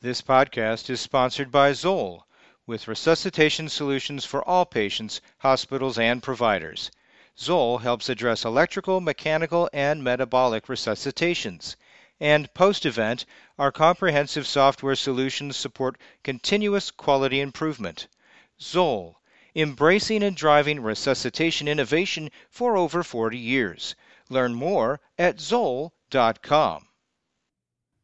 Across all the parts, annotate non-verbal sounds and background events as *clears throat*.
This podcast is sponsored by Zoll, with resuscitation solutions for all patients, hospitals, and providers. Zoll helps address electrical, mechanical, and metabolic resuscitations. And post event, our comprehensive software solutions support continuous quality improvement. Zoll, embracing and driving resuscitation innovation for over 40 years. Learn more at zoll.com.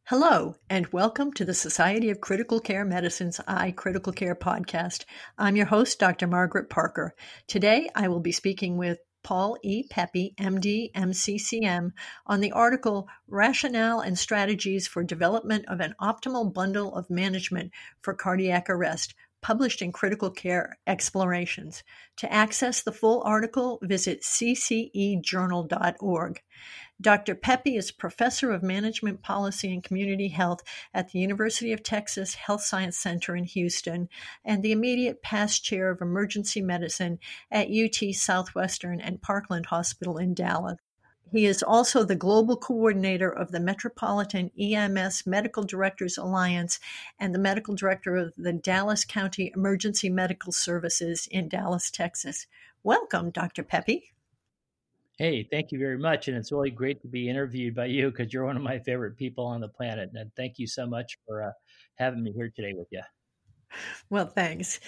Hello, and welcome to the Society of Critical Care Medicine's iCritical Care podcast. I'm your host, Dr. Margaret Parker. Today, I will be speaking with Paul E. Pepe, MD, MCCM, on the article Rationale and Strategies for Development of an Optimal Bundle of Management for Cardiac Arrest, published in Critical Care Explorations. To access the full article, visit ccejournal.org. Dr. Pepe is professor of management policy and community health at the University of Texas Health Science Center in Houston and the immediate past chair of emergency medicine at UT Southwestern and Parkland Hospital in Dallas. He is also the global coordinator of the Metropolitan EMS Medical Directors Alliance and the medical director of the Dallas County Emergency Medical Services in Dallas, Texas. Welcome, Dr. Pepe. Hey, thank you very much. And it's really great to be interviewed by you because you're one of my favorite people on the planet. And thank you so much for uh, having me here today with you. Well, thanks.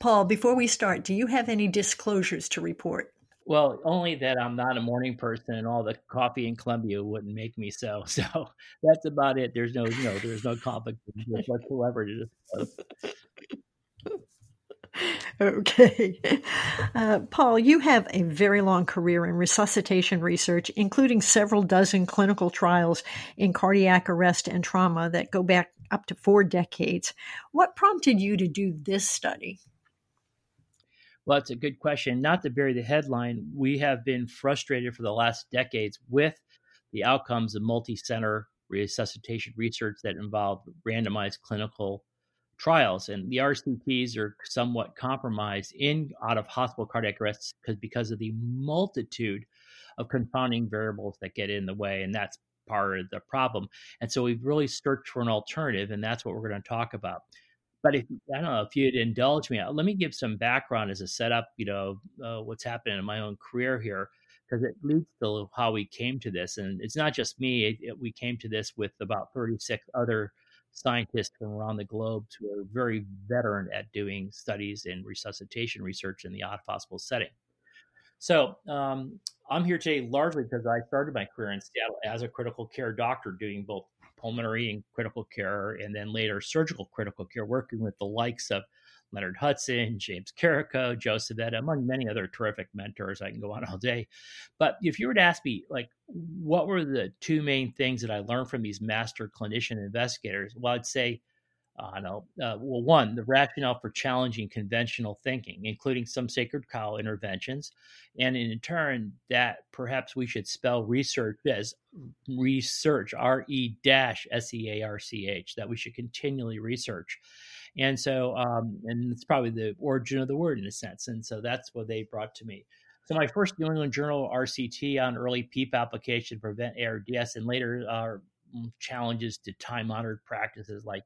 Paul, before we start, do you have any disclosures to report? Well, only that I'm not a morning person and all the coffee in Colombia wouldn't make me so. *laughs* So that's about it. There's no, you know, there's no conflict whatsoever to disclose. *laughs* Okay. Uh, Paul, you have a very long career in resuscitation research, including several dozen clinical trials in cardiac arrest and trauma that go back up to four decades. What prompted you to do this study? Well, it's a good question. Not to bury the headline, we have been frustrated for the last decades with the outcomes of multi center resuscitation research that involved randomized clinical trials, and the RCTs are somewhat compromised in out of hospital cardiac arrests because because of the multitude of confounding variables that get in the way, and that's part of the problem. And so we've really searched for an alternative, and that's what we're going to talk about. But if I don't know if you'd indulge me, let me give some background as a setup. You know uh, what's happening in my own career here because it leads to how we came to this. And it's not just me; it, it, we came to this with about 36 other scientists from around the globe who are very veteran at doing studies in resuscitation research in the odd hospital setting. So um, I'm here today largely because I started my career in Seattle as a critical care doctor, doing both pulmonary and critical care, and then later surgical critical care, working with the likes of Leonard Hudson, James Carrico, Joe Civetta, among many other terrific mentors. I can go on all day. But if you were to ask me, like, what were the two main things that I learned from these master clinician investigators? Well, I'd say, I uh, know, uh, well, one, the rationale for challenging conventional thinking, including some sacred cow interventions, and in turn, that perhaps we should spell research as research, R E S E A R C H, that we should continually research. And so, um, and it's probably the origin of the word in a sense. And so that's what they brought to me. So my first New England Journal RCT on early PEEP application to prevent ARDS and later uh, challenges to time-honored practices like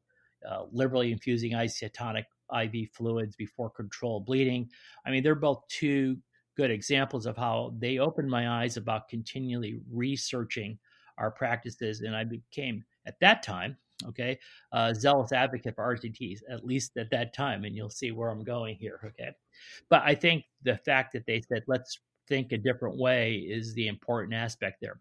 uh, liberally infusing isotonic IV fluids before controlled bleeding. I mean, they're both two good examples of how they opened my eyes about continually researching our practices. And I became, at that time, okay? Uh, zealous advocate for rcts at least at that time and you'll see where i'm going here okay? But i think the fact that they said let's think a different way is the important aspect there.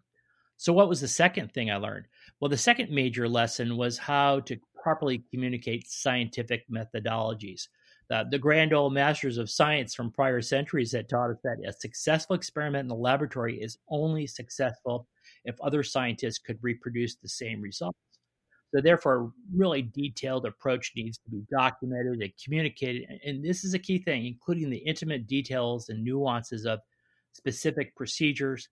So what was the second thing i learned? Well the second major lesson was how to properly communicate scientific methodologies. Uh, the grand old masters of science from prior centuries had taught us that a successful experiment in the laboratory is only successful if other scientists could reproduce the same results so therefore, a really detailed approach needs to be documented and communicated. And this is a key thing, including the intimate details and nuances of specific procedures,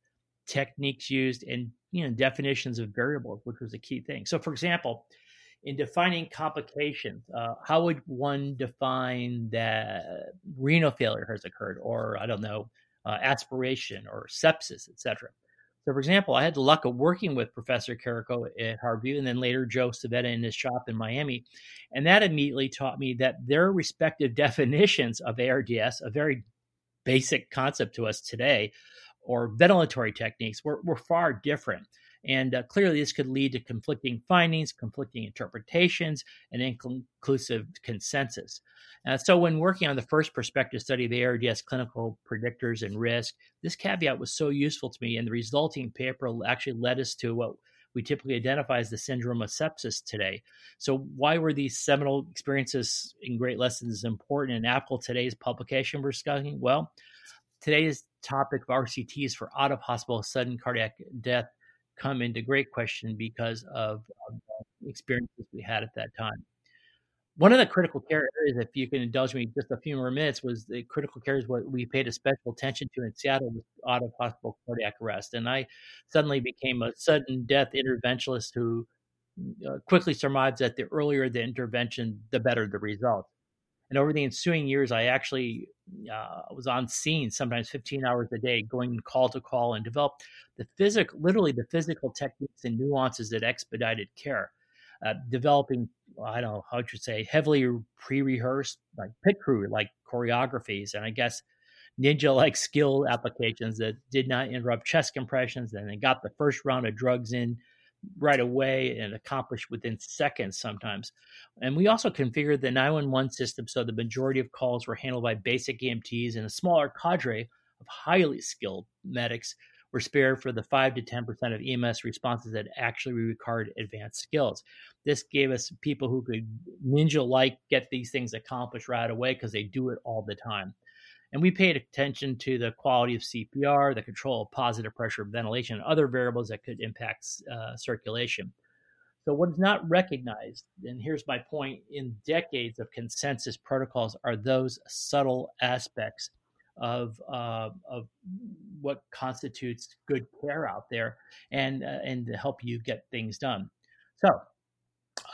techniques used, and you know definitions of variables, which was a key thing. So, for example, in defining complications, uh, how would one define that renal failure has occurred, or I don't know, uh, aspiration or sepsis, etc. So, for example, I had the luck of working with Professor Carrico at Harborview and then later Joe Civetta in his shop in Miami. And that immediately taught me that their respective *laughs* definitions of ARDS, a very basic concept to us today, or ventilatory techniques, were, were far different. And uh, clearly, this could lead to conflicting findings, conflicting interpretations, and inconclusive consensus. Uh, so, when working on the first prospective study of ARDS clinical predictors and risk, this caveat was so useful to me, and the resulting paper actually led us to what we typically identify as the syndrome of sepsis today. So, why were these seminal experiences and Great Lessons important and applicable today's publication we're discussing? Well, today's topic of RCTs for out of hospital sudden cardiac death come into great question because of, of experiences we had at that time. One of the critical care areas, if you can indulge me just a few more minutes, was the critical care is what we paid a special attention to in Seattle was out of hospital cardiac arrest. And I suddenly became a sudden death interventionist who uh, quickly surmised that the earlier the intervention, the better the result. And over the ensuing years, I actually uh, was on scene sometimes 15 hours a day, going call to call and developed the physical, literally the physical techniques and nuances that expedited care. Uh, developing, I don't know how to say, heavily pre-rehearsed like pit crew like choreographies, and I guess ninja-like *laughs* skill applications that did not interrupt chest compressions, and they got the first round of drugs in right away and accomplished within seconds sometimes. And we also configured the 911 system so the majority of calls were handled by basic EMTs and a smaller cadre of highly skilled medics were spared for the 5 to 10% of EMS responses that actually required advanced skills. This gave us people who could ninja like get these things accomplished right away because they do it all the time. And we paid attention to the quality of CPR, the control of positive pressure ventilation, and other variables that could impact uh, circulation. So, what is not recognized, and here's my point in decades of consensus protocols, are those subtle aspects of uh, of what constitutes good care out there, and uh, and to help you get things done. So,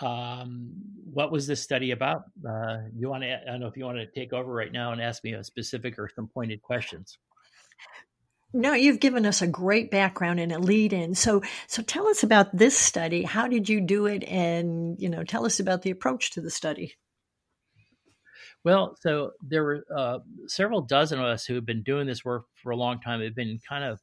um, what was this study about? Uh, you want to? I don't know if you want to take over right now and ask me a specific or some pointed questions. No, you've given us a great background and a lead in. So, so tell us about this study. How did you do it? And, you know, tell us about the approach to the study. Well, so there were uh, several dozen of us who have been doing this work for a long time. Have been kind of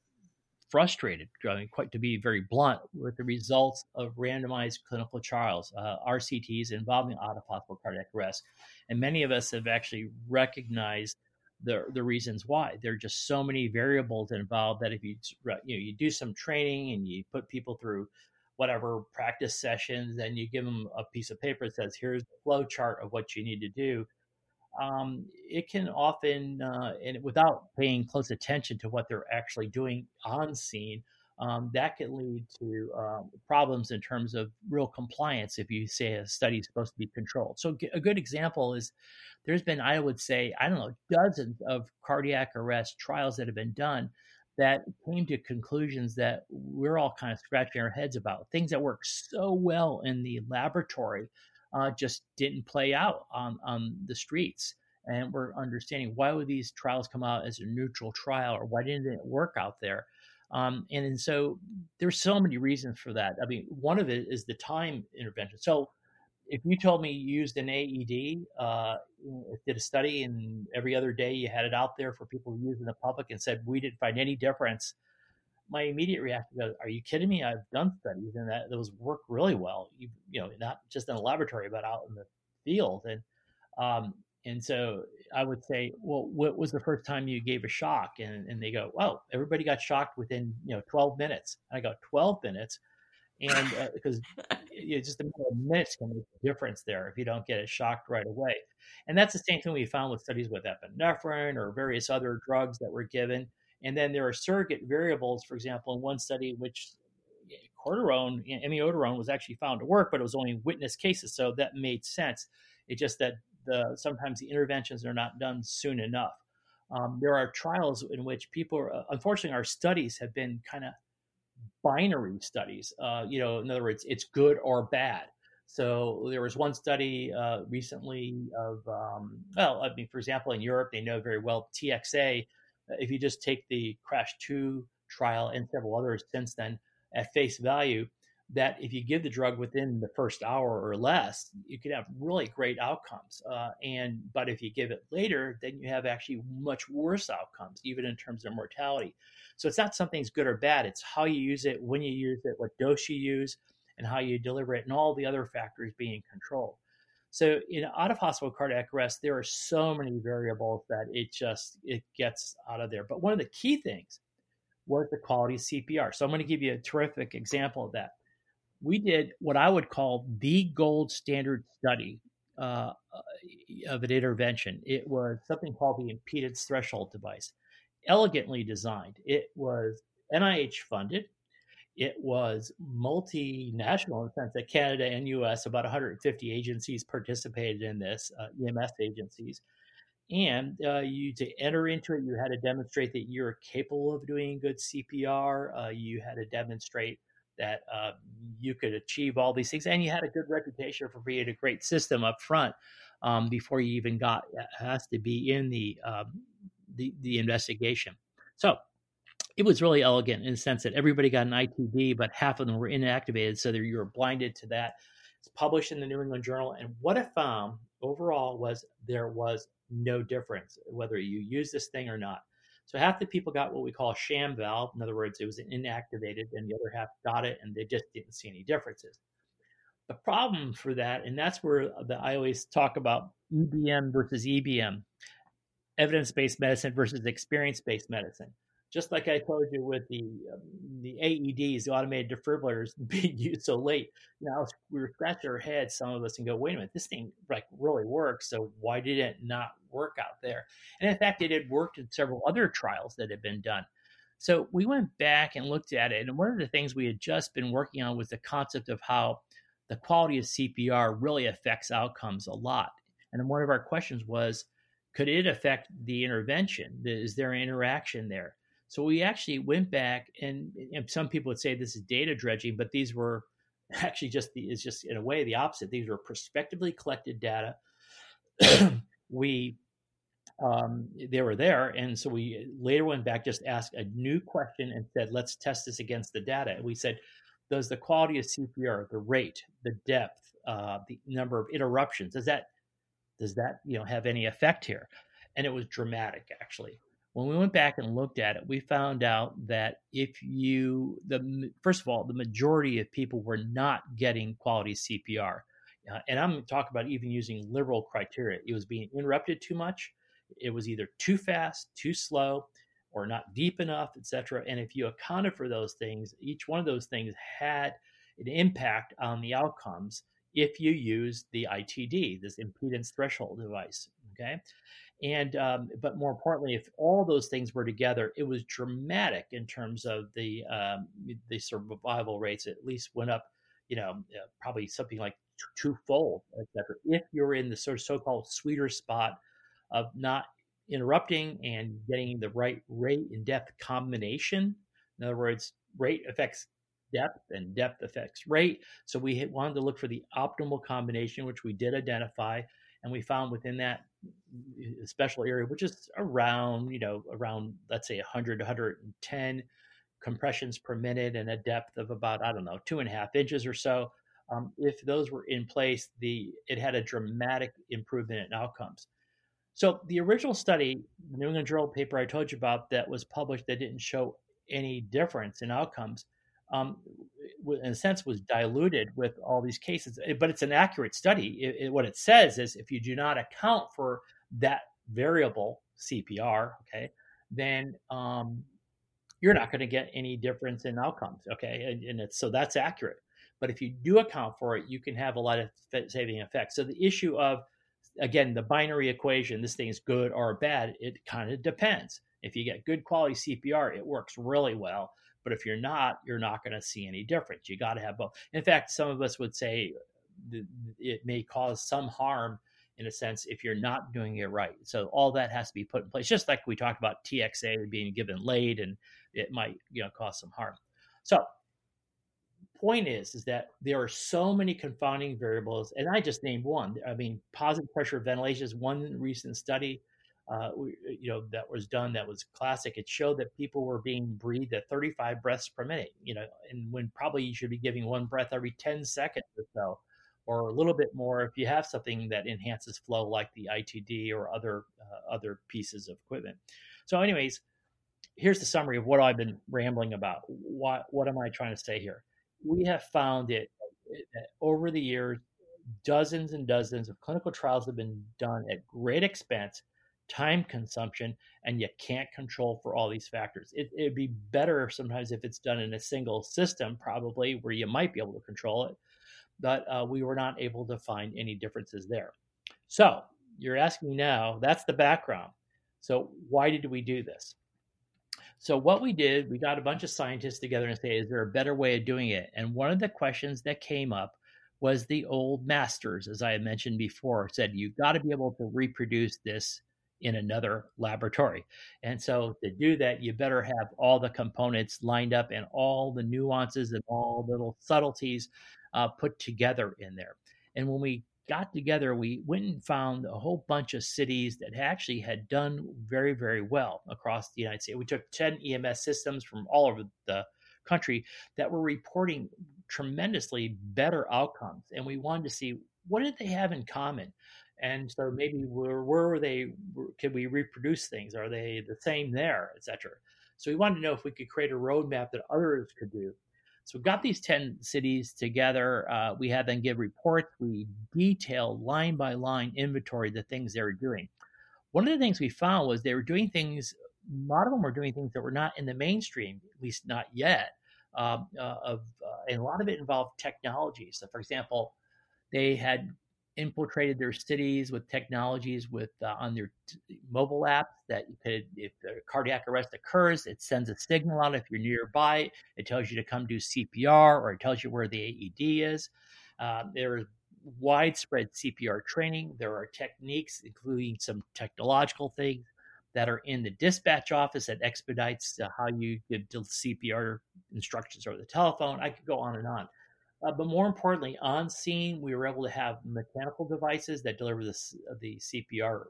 frustrated, I mean, quite to be very blunt, with the results of randomized clinical trials, uh, RCTs involving out of hospital cardiac arrest. And many of us have actually recognized the the reasons why. There are just so many variables involved that if you you know you do some training and you put people through whatever practice sessions and you give them a piece of paper that says here's the flow chart of what you need to do um, it can often, uh, and without paying close attention to what they're actually doing on scene, um, that can lead to um, problems in terms of real compliance if you say a study is supposed to be controlled. So, a good example is there's been, I would say, I don't know, dozens of cardiac arrest trials that have been done that came to conclusions that we're all kind of scratching our heads about things that work so well in the laboratory uh, just didn't play out on, on the streets. And we're understanding why would these trials come out as a neutral trial or why didn't it work out there? Um, and, and so there's so many reasons for that. I mean, one of it is the time intervention. So if you told me you used an AED, uh, did a study, and every other day you had it out there for people to use in the public and said we didn't find any difference my immediate reaction was, "Are you kidding me? I've done studies and that those work really well. You, you know, not just in a laboratory, but out in the field." And um, and so I would say, "Well, what was the first time you gave a shock?" And and they go, "Well, everybody got shocked within you know 12 minutes." And I go, "12 minutes." And uh, because *laughs* you know, just a matter of minutes can make a difference there if you don't get it shocked right away. And that's the same thing we found with studies with epinephrine or various other drugs that were given and then there are surrogate variables, for example, in one study, which cortisone, amiodarone was actually found to work, but it was only witness cases. So that made sense. It's just that the, sometimes the interventions are not done soon enough. Um, there are trials in which people, are, uh, unfortunately, our studies have been kind of binary studies. Uh, you know, in other words, it's good or bad. So there was one study uh, recently of, um, well, I mean, for example, in Europe, they know very well TXA if you just take the CRASH-2 trial and several others since then at face value that if you give the drug within the first hour or less, you could have really great outcomes. Uh, and but if you give it later, then you have actually much worse outcomes, even in terms of mortality. So it's not something's good or bad. It's how you use it, when you use it, what dose you use, and how you deliver it, and all the other factors being controlled. So in out of hospital cardiac arrest, there are so many variables that it just it gets out of there. But one of the key things was the quality of CPR. So I'm going to give you a terrific example of that we did what I would call the gold standard study uh, of an intervention. It was something called the impedance threshold device, elegantly designed. It was NIH funded. It was multinational in the sense that Canada and US, about 150 agencies participated in this, uh, EMS agencies. And uh, you to enter into it, you had to demonstrate that you're capable of doing good CPR. Uh, you had to demonstrate that uh, you could achieve all these things, and you had a good reputation for being a great system up front um, before you even got uh, has to be in the, um, the the investigation. So it was really elegant in the sense that everybody got an ITD, but half of them were inactivated, so that you were blinded to that. It's published in the New England Journal, and what it found um, overall was there was no difference whether you use this thing or not. So half the people got what we call sham valve. In other words, it was inactivated, and the other half got it, and they just didn't see any differences. The problem for that, and that's where the, I always talk about EBM versus EBM, evidence based medicine versus experience based medicine just like I told you with the um, the AEDs, the automated defibrillators *laughs* being used so late, you know, we were scratching our heads, some of us, and go, "Wait a minute, this thing like really works. So why did it not work out there?" And in fact, it had worked in several other trials that had been done. So we went back and looked at it, and one of the things we had just been working on was the concept of how the quality of CPR really affects outcomes a lot. And one of our questions was, could it affect the intervention? Is there an interaction there? So we actually went back, and, and some people would say this is data dredging, but these were *laughs* actually just the, is just in a way the opposite. These were prospectively collected data. *clears throat* we um, they were there, and so we later went back, just asked a new question, and said, "Let's test this against the data." And we said, "Does the quality of CPR, the rate, the depth, uh, the number of interruptions, does that does that you know have any effect here?" And it was dramatic, actually when we went back and looked at it, we found out that if you, the first of all, the majority of people were not getting quality CPR. Uh, and I'm talking about even using liberal criteria. It was being interrupted too much. It was either too fast, too slow, or not deep enough, etc. And if you accounted for those things, each one of those things had an impact on the outcomes if you use the ITD, this impedance threshold device. Okay. And um, but more importantly, if all those things were together, it was dramatic in terms of the um, the survival rates. At least went up, you know, uh, probably something like twofold, etc. If you're in the sort of so-called sweeter spot of not interrupting and getting the right rate and depth combination. In other words, rate affects depth and depth affects rate. So we wanted to look for the optimal combination, which we did identify. And we found within that special area, which is around, you know, around, let's say 100, 110 compressions per minute and a depth of about, I don't know, two and a half inches or so. Um, if those were in place, the it had a dramatic improvement in outcomes. So the original study, the New England Journal paper I told you about that was published that didn't show any difference in outcomes, um, in a sense, was diluted with all these cases. But it's an accurate study. It, it, what it says is if you do not account for that variable CPR, okay, then um, you're not going to get any difference in outcomes, okay, and, and, it's so that's accurate. But if you do account for it, you can have a lot of saving effects. So the issue of again the binary equation, this thing is good or bad, it kind of depends. If you get good quality CPR, it works really well. But if you're not, you're not going to see any difference. You got to have both. In fact, some of us would say it may cause some harm in a sense if you're not doing it right. So all that has to be put in place, just like we talked about TXA being given late and it might you know cause some harm. So point is is that there are so many confounding variables, and I just named one. I mean, positive pressure ventilation is one recent study. Uh, you know, that was done that was classic. It showed that people were being breathed at 35 breaths per minute, you know, and when probably you should be giving one breath every 10 seconds or so, or a little bit more if you have something that enhances flow like the ITD or other uh, other pieces of equipment. So, anyways, here's the summary of what I've been rambling about. What what am I trying to say here? We have found it that over the years, dozens and dozens of clinical trials have been done at great expense time consumption, and you can't control for all these factors. It, would be better sometimes if it's done in a single system, probably where you might be able to control it, but uh, we were not able to find any differences there. So you're asking me now, that's the background. So why did we do this? So what we did, we got a bunch of scientists together and say, is there a better way of doing it? And one of the questions that came up was the old masters, as I mentioned before, said you've got to be able to reproduce this in another laboratory. And so to do that, you better have all the components lined up and all the nuances and all little subtleties uh, put together in there. And when we got together, we went and found a whole bunch of cities that actually had done very, very well across the United States. We took 10 EMS systems from all over the country that were reporting tremendously better outcomes. And we wanted to see what did they have in common? And so maybe where were they can we reproduce things? Are they the same there etc so we wanted to know if we could create a roadmap that others could do. So we got these 10 cities together uh, we had them give reports we detailed line by line inventory the things they were doing. One of the things we found was they were doing things a lot of them were doing things that were not in the mainstream at least not yet um, uh, of, uh, and a lot of it involved technology. So for example they had infiltrated their cities with technologies with uh, on their t- mobile apps that you could if a cardiac arrest occurs it sends a signal out if you're nearby. It tells you to come do cpr or it tells you where the aed is. Uh, there is widespread cpr training. There are techniques including some technological things that are in the dispatch office that expedites uh, how you give cpr instructions over the telephone. I could go on and on uh, but more importantly, on scene, we were able to have mechanical devices that deliver the, the CPR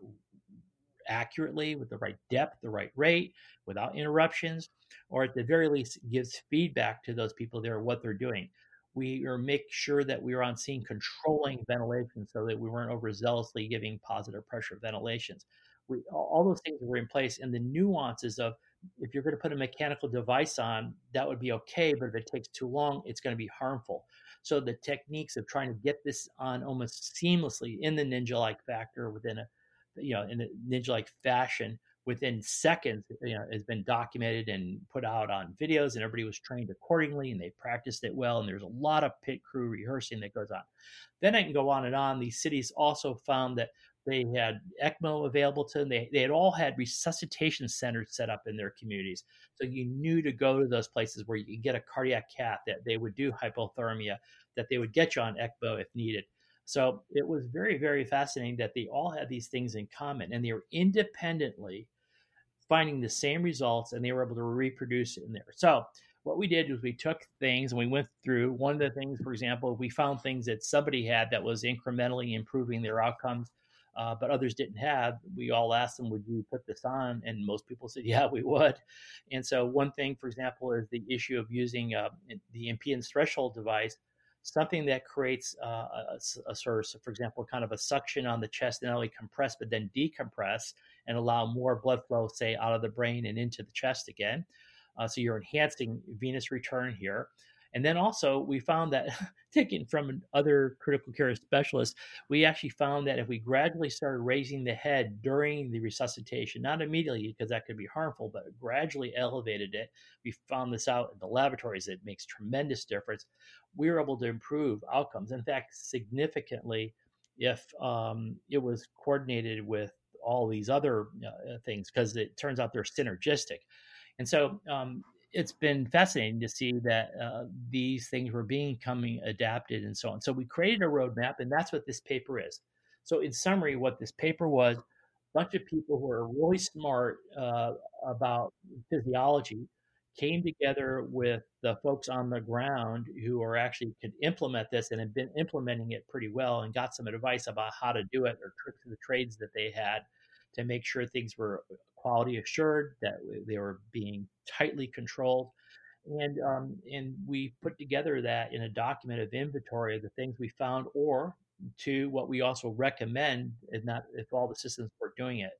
accurately with the right depth, the right rate, without interruptions, or at the very least gives feedback to those people there what they're doing. We are make sure that we were on scene controlling ventilation so that we weren't overzealously giving positive pressure ventilations. We, all those things were in place, and the nuances of if you're going to put a mechanical device on, that would be okay, but if it takes too long, it's going to be harmful. So the techniques of trying to get this on almost seamlessly in the ninja-like factor within a, you know, in a ninja-like fashion within seconds, you know, has been documented and put out on videos, and everybody was trained accordingly, and they practiced it well. And there's a lot of pit crew rehearsing that goes on. Then I can go on and on. These cities also found that they had ECMO available to them. They, they had all had resuscitation centers set up in their communities. So you knew to go to those places where you could get a cardiac cath, that they would do hypothermia, that they would get you on ECMO if needed. So it was very, very fascinating that they all had these things in common and they were independently finding the same results and they were able to reproduce it in there. So what we did was we took things and we went through one of the things, for example, we found things that somebody had that was incrementally improving their outcomes uh, but others didn't have. We all asked them, "Would you put this on?" And most people said, *laughs* "Yeah, we would." And so, one thing, for example, is the issue of using uh, the impedance threshold device, something that creates uh, a, a, sort of, for example, kind of a suction on the chest, and not only compress but then decompress and allow more blood flow, say, out of the brain and into the chest again. Uh, so you're enhancing venous return here. And then also, we found that, *laughs* taken from other critical care specialists, we actually found that if we gradually started raising the head during the resuscitation, not immediately because that could be harmful, but gradually elevated it, we found this out in the laboratories. It makes tremendous difference. We were able to improve outcomes. In fact, significantly, if um, it was coordinated with all these other uh, things, because it turns out they're synergistic. And so um, it's been fascinating to see that uh, these things were becoming adapted and so on. So we created a roadmap, and that's what this paper is. So in summary, what this paper was, a bunch of people who are really smart uh, about physiology came together with the folks on the ground who are actually could implement this and have been implementing it pretty well and got some advice about how to do it or tricks of the trades that they had to make sure things were quality assured, that they were being tightly controlled. And, um, and we put together that in a document of inventory of the things we found or to what we also recommend and not if all the systems were doing it.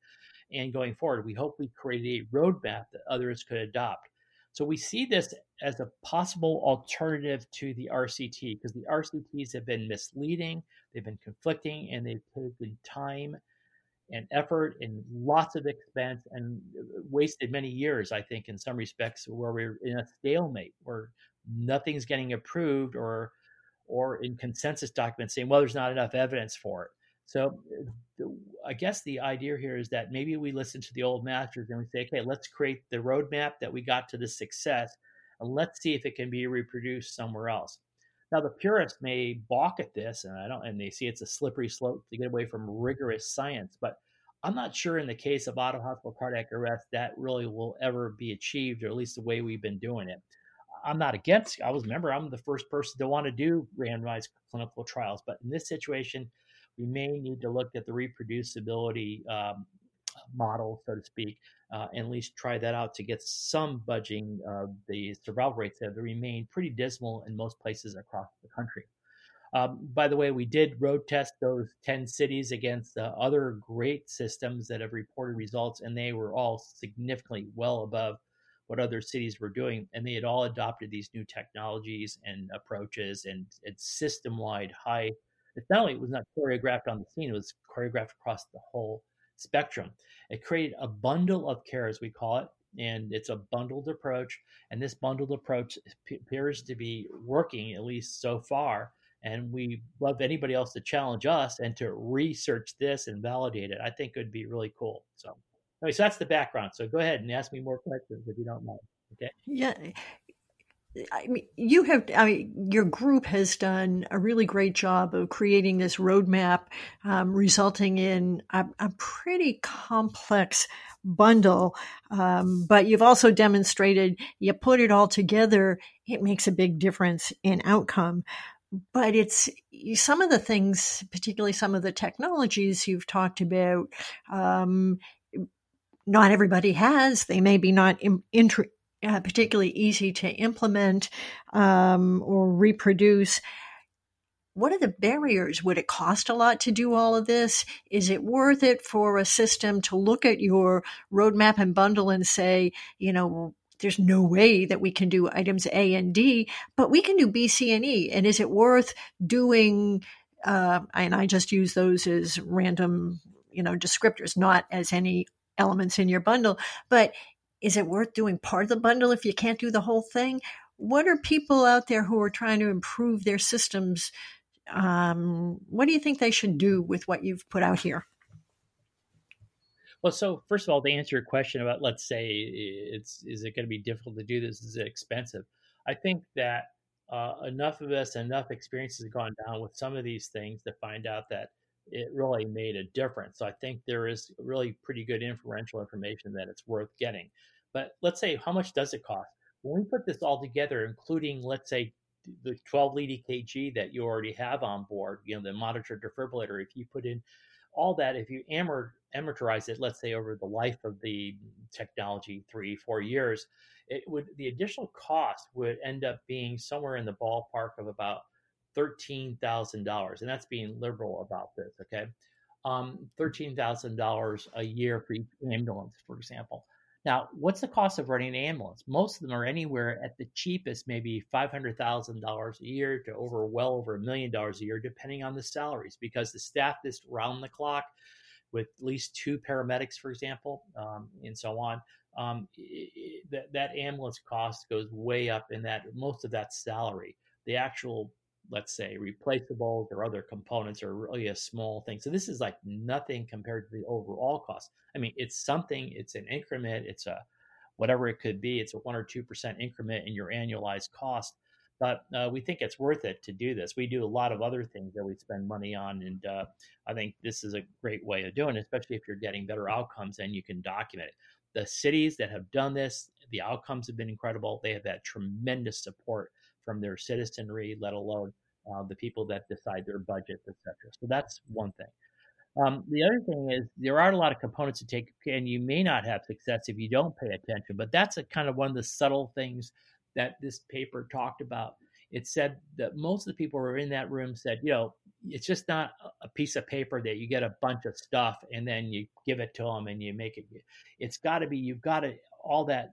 And going forward, we hope we create a roadmap that others could adopt. So we see this as a possible alternative to the RCT because the RCTs have been misleading, they've been conflicting, and they've taken time and effort and lots of expense and uh, wasted many years, I think, in some respects, where we're in a stalemate where nothing's getting approved or or in consensus documents saying, well, there's not enough evidence for it. So uh, I guess the idea here is that maybe we listen to the old masters and we say, okay, let's create the roadmap that we got to this success and let's see if it can be reproduced somewhere else. Now the purists may balk at this and I don't and they see it's a slippery slope to get away from rigorous science, but I'm not sure in the case of auto hospital cardiac arrest that really will ever be achieved, or at least the way we've been doing it. I'm not against. I was remember I'm the first person to want to do randomized clinical trials, but in this situation, we may need to look at the reproducibility um, model, so to speak, uh, and at least try that out to get some budging. Uh, the survival rates have remained pretty dismal in most places across the country. Um, by the way, we did road test those 10 cities against uh, other great systems that have reported results, and they were all significantly well above what other cities were doing. And they had all adopted these new technologies and approaches and, and system wide high it's not only it was not choreographed on the scene, it was choreographed across the whole spectrum. It created a bundle of care, as we call it, and it's a bundled approach. And this bundled approach appears to be working, at least so far. And we love anybody else to challenge us and to research this and validate it. I think it would be really cool. So, anyway, so that's the background. So go ahead and ask me more questions if you don't mind. Okay. Yeah. I mean, you have, I mean, your group has done a really great job of creating this roadmap, um, resulting in a, a, pretty complex bundle. Um, but you've also demonstrated you put it all together, it makes a big difference in outcome. But it's some of the things, particularly some of the technologies you've talked about, um, not everybody has. They may be not in, inter- uh, particularly easy to implement um, or reproduce. What are the barriers? Would it cost a lot to do all of this? Is it worth it for a system to look at your roadmap and bundle and say, you know, there's no way that we can do items A and D, but we can do B, C, and E. And is it worth doing? Uh, and I just use those as random, you know, descriptors, not as any elements in your bundle. But is it worth doing part of the bundle if you can't do the whole thing? What are people out there who are trying to improve their systems? Um, what do you think they should do with what you've put out here? Well, so first of all, to answer your question about, let's say, it's is it going to be difficult to do this? Is it expensive? I think that uh, enough of us, enough experiences have gone down with some of these things to find out that it really made a difference. So I think there is really pretty good inferential information that it's worth getting. But let's say, how much does it cost? When we put this all together, including, let's say, the 12 lead EKG that you already have on board, you know, the monitor defibrillator, if you put in all that, if you amortize it, let's say over the life of the technology, three, four years, it would the additional cost would end up being somewhere in the ballpark of about thirteen thousand dollars, and that's being liberal about this. Okay, um, thirteen thousand dollars a year for each ambulance, for example. Now, what's the cost of running an ambulance? Most of them are anywhere at the cheapest, maybe $500,000 a year to over well over a million dollars a year, depending on the salaries, because the staff is round the clock with at least two paramedics, for example, um, and so on. Um, that, that ambulance cost goes way up in that most of that salary. The actual let's say replaceables or other components are really a small thing. So this is like nothing compared to the overall cost. I mean, it's something, it's an increment, it's a whatever it could be, it's a one or two percent increment in your annualized cost. But uh, we think it's worth it to do this. We do a lot of other things that we spend money on, and uh, I think this is a great way of doing it, especially if you're getting better outcomes and you can document it. The cities that have done this, the outcomes have been incredible. They have had tremendous support from their citizenry, let alone uh, the people that decide their budget, etc. So that's one thing. Um, the other thing is there are a lot of components to take, and you may not have success if you don't pay attention. But that's a kind of one of the subtle things that this paper talked about. It said that most of the people who were in that room said, you know, it's just not a piece of paper that you get a bunch of stuff and then you give it to them and you make it. It's got to be you've got to all that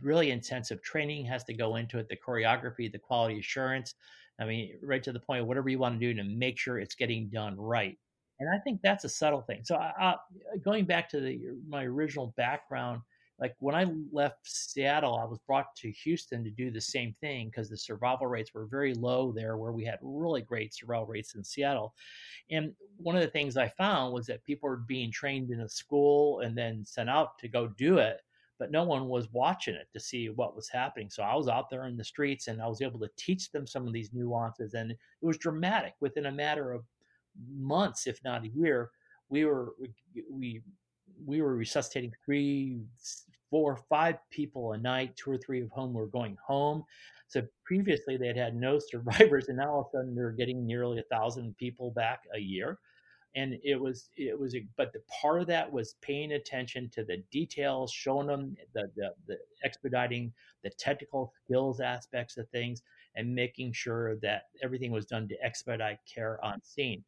really intensive training has to go into it. The choreography, the quality assurance. I mean, right to the point whatever you want to do to make sure it's getting done right. And I think that's a subtle thing. So, I, going back to the, my original background, like when I left Seattle, I was brought to Houston to do the same thing because the survival rates were very low there, where we had really great survival rates in Seattle. And one of the things I found was that people were being trained in a school and then sent out to go do it but no one was watching it to see what was happening. So I was out there in the streets and I was able to teach them some of these nuances. And it was dramatic within a matter of months, if not a year. We were, we, we were resuscitating three, four, five people a night, two or three of whom were going home. So previously they had had no *laughs* survivors, and now all of a sudden they're getting nearly a thousand people back a year and it was it was but the part of that was paying attention to the details showing them the, the, the expediting the technical skills aspects of things and making sure that everything was done to expedite care on scene.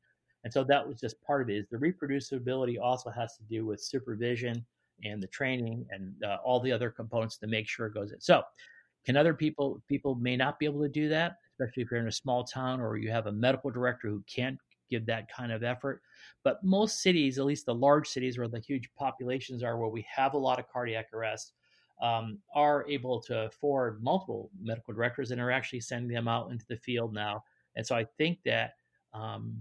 And so that was just part of it is the reproducibility also has to do with supervision and the training and uh, all the other components to make sure it goes in. So can other people people may not be able to do that especially if you're in a small town or you have a medical director who can't give that kind of effort. But most cities, at least the large cities where the huge populations are, where we have a lot of cardiac arrest, um, are able to afford multiple medical directors and are actually sending them out into the field now. And so I think that um,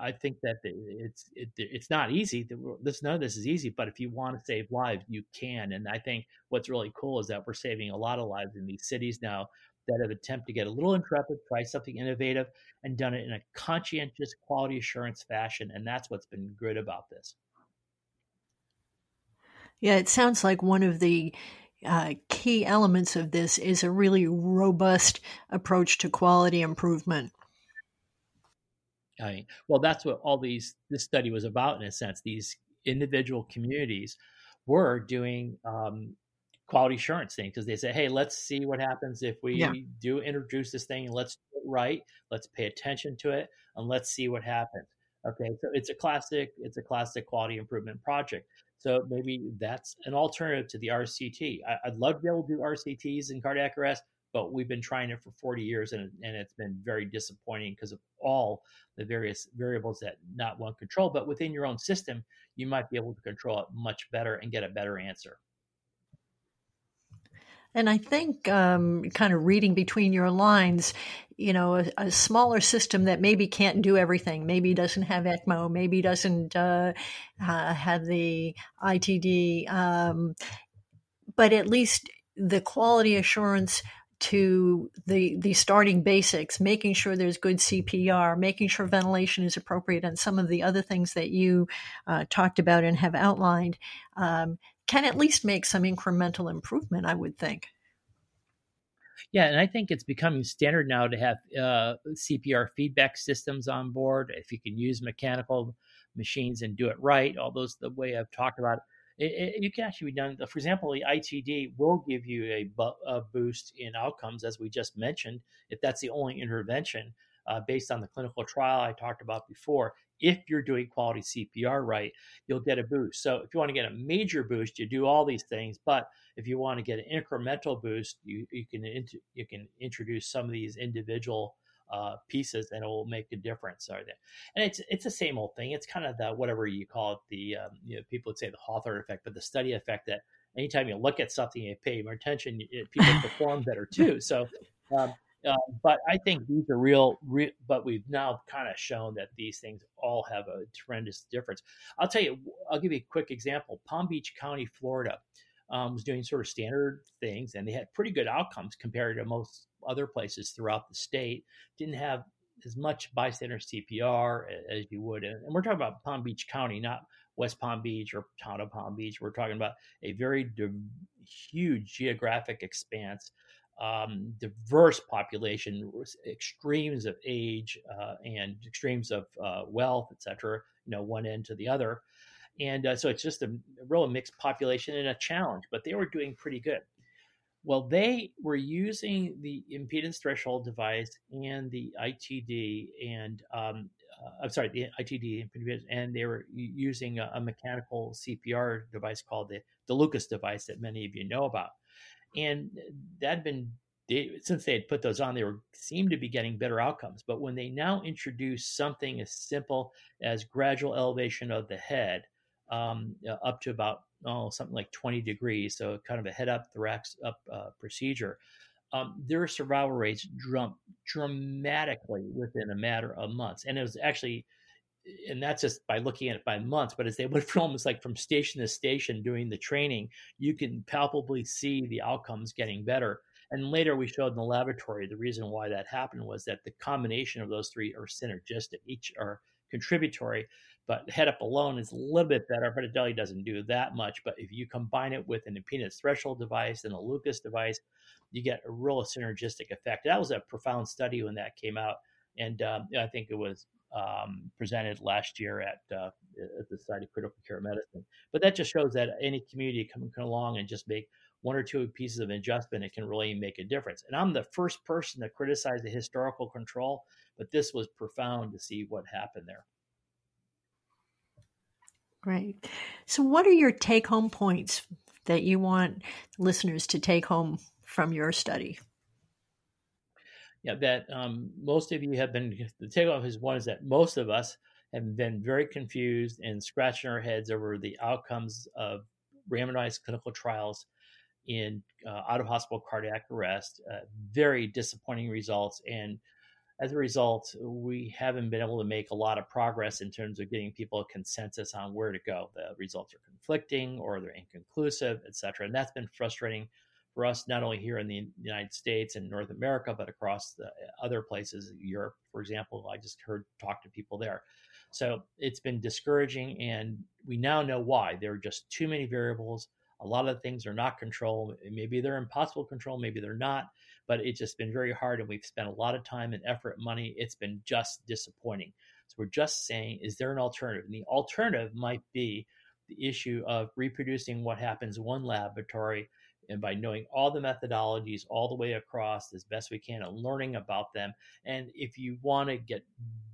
I think that it's it, it's not easy. This none of this is easy, but if you want to save lives, you can. And I think what's really cool is that we're saving a lot of lives in these cities now that have attempted to get a little intrepid, try something innovative, and done it in a conscientious quality assurance fashion. And that's what's been good about this. Yeah, it sounds like one of the uh, key elements of this is a really robust approach to quality improvement. I mean, well, that's what all these this study was about in a sense. These individual communities were doing um, quality assurance thing because they say, hey, let's see what happens if we yeah. do introduce this thing. And let's do it right. Let's pay attention to it and let's see what happens. Okay, so it's a classic. It's a classic quality improvement project. So maybe that's an alternative to the RCT. I, would love to be able to do RCTs in cardiac arrest, but we've been trying it for 40 years and, and it's been very disappointing because of all the various variables that not one control. But within your own system, you might be able to control it much better and get a better answer. And I think, um, kind of reading between your lines, you know, a, a, smaller system that maybe can't do everything, maybe doesn't have ECMO, maybe doesn't uh, uh, have the ITD, um, but at least the quality assurance to the the starting basics, making sure there's good CPR, making sure ventilation is appropriate, and some of the other things that you uh, talked about and have outlined. Um, can at least make some incremental improvement, I would think. Yeah, and I think it's becoming standard now to have uh, CPR feedback systems on board. If you can use mechanical machines and do it right, all those the way I've talked about it, it, you can actually be done. For example, the ITD will give you a, bu- a boost in outcomes, as we just mentioned, if that's the only intervention uh, based on the clinical trial I talked about before. If you're doing quality CPR right, you'll get a boost. So if you want to get a major boost, you do all these things. But if you want to get an incremental boost, you, you can int- you can introduce some of these individual uh, pieces, and it will make a difference. Are And it's it's the same old thing. It's kind of the whatever you call it. The um, you know people would say the Hawthorne effect, but the study effect that anytime you look at something, you pay more attention, it, people perform better too. So um, uh, but I think these are real, real, but we've now kind of shown that these things all have a tremendous difference. I'll tell you, I'll give you a quick example. Palm Beach County, Florida, um, was doing sort of standard things, and they had pretty good outcomes compared to most other places throughout the state. Didn't have as much bystander CPR as you would, and we're talking about Palm Beach County, not West Palm Beach or town of Palm Beach. We're talking about a very huge geographic expanse um, diverse population, extremes of age uh, and extremes of uh, wealth, et cetera, you know, one end to the other. And uh, so it's just a, a real mixed population and a challenge, but they were doing pretty good. Well, they were using the impedance threshold device and the ITD, and um, uh, I'm sorry, the ITD, and they were using a, a, mechanical CPR device called the, the Lucas device that many of you know about. And that had been they, since they had put those on, they were seemed to be getting better outcomes. But when they now introduce something as simple as gradual elevation of the head um, up to about oh something like 20 degrees, so kind of a head up thorax up uh, procedure, um, their survival rates jumped dramatically within a matter of months, and it was actually and that's just by looking at it by months, but as they went *laughs* from almost like from station to station doing the training, you can palpably see the outcomes getting better. And later we showed in the laboratory the reason why that happened was that the combination of those three are synergistic, each are contributory, but head up alone is a little bit better, but it doesn't do that much. But if you combine it with an impedance threshold device and a Lucas device, you get a real synergistic effect. That was a profound study when that came out. And um, I think it was um, presented last year at, uh, at the Society of Critical Care Medicine. But that just shows that any community can come along and just make one or two pieces of adjustment, it can really make a difference. And I'm the first person to criticize the historical control, but this was profound to see what happened there. Great. So, what are your take home points that you want listeners to take home from your study? Yeah, that um, most of you have been, *laughs* the takeoff is one is that most of us have been very confused and scratching our heads over the outcomes of randomized clinical trials in uh, out of hospital cardiac arrest. Uh, very disappointing results. And as a result, we haven't been able to make a lot of progress in terms of getting people a consensus on where to go. The results are conflicting or they're inconclusive, et cetera. And that's been frustrating for us, not only here in the United States and North America, but across the uh, other places, Europe, for example. I just heard talk to people there. So it's been discouraging, and we now know why. There are just too many variables. A lot of things are not controlled. Maybe they're impossible to control, maybe they're not, but it's just been very hard, and we've spent a lot of time and effort money. It's been just disappointing. So we're just saying, is there an alternative? And the alternative might be the issue of reproducing what happens in one laboratory and by knowing all the methodologies all the way across as best we can and learning about them. And if you want to get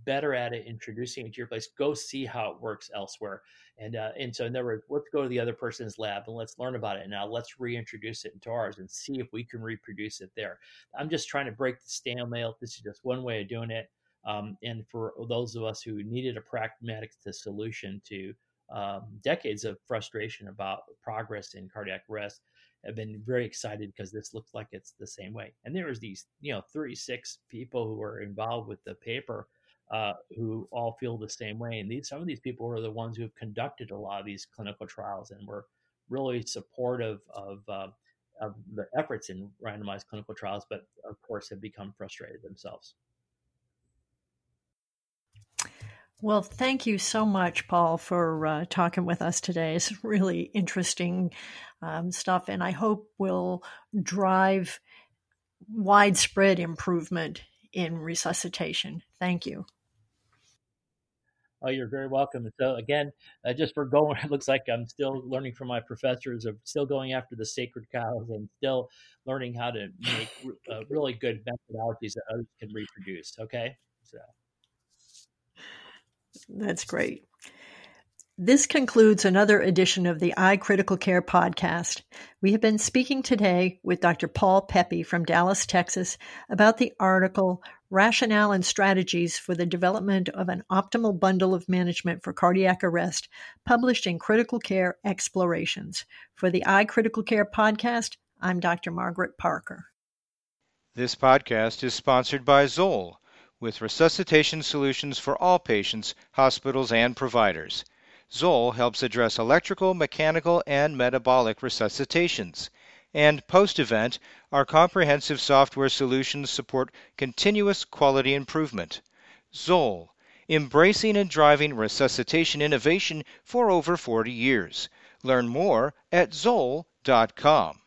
better at it, introducing it to your place, go see how it works elsewhere. And uh, and so in other words, let's go to the other person's lab and let's learn about it. Now let's reintroduce it into ours and see if we can reproduce it there. I'm just trying to break the stalemate. This is just one way of doing it. Um, and for those of us who needed a pragmatic solution to um, decades of frustration about progress in cardiac arrest, have been very excited because this looks like it's the same way. And there was these, you know, 36 people who were involved with the paper uh, who all feel the same way. And these some of these people are the ones who have conducted a lot of these clinical trials and were really supportive of uh, of the efforts in randomized clinical trials, but of course have become frustrated themselves. Well, thank you so much, Paul, for uh, talking with us today. It's really interesting um, stuff, and I hope will drive widespread improvement in resuscitation. Thank you. Oh, you're very welcome. So again, uh, just for going, *laughs* it looks like I'm still learning from my professors of still going after the sacred cows and still learning how to make uh, really good methodologies that others can reproduce. Okay, so. That's great. This concludes another edition of the iCritical Care podcast. We have been speaking today with Dr. Paul Pepe from Dallas, Texas, about the article Rationale and Strategies for the Development of an Optimal Bundle of Management for Cardiac Arrest, published in Critical Care Explorations. For the iCritical Care podcast, I'm Dr. Margaret Parker. This podcast is sponsored by Zoll with resuscitation solutions for all patients, hospitals, and providers. Zoll helps address electrical, mechanical, and metabolic resuscitations. And post event, our comprehensive software solutions support continuous quality improvement. Zoll, embracing and driving resuscitation innovation for over 40 years. Learn more at zoll.com.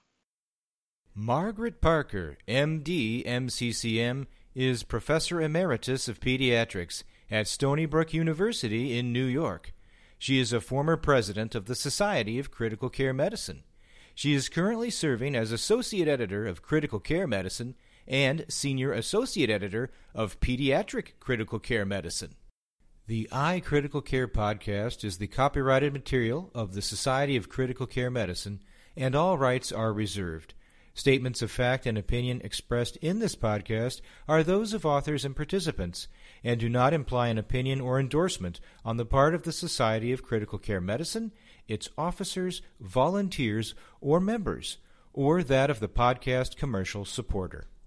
Margaret Parker, MD, MCCM, is Professor Emeritus of Pediatrics at Stony Brook University in New York. She is a former president of the Society of Critical Care Medicine. She is currently serving as Associate Editor of Critical Care Medicine and Senior Associate Editor of Pediatric Critical Care Medicine. The iCritical Care podcast is the copyrighted material of the Society of Critical Care Medicine, and all rights are reserved. Statements of fact and opinion expressed in this podcast are those of authors and participants and do not imply an opinion or endorsement on the part of the Society of Critical Care Medicine, its officers, volunteers, or members, or that of the podcast commercial supporter.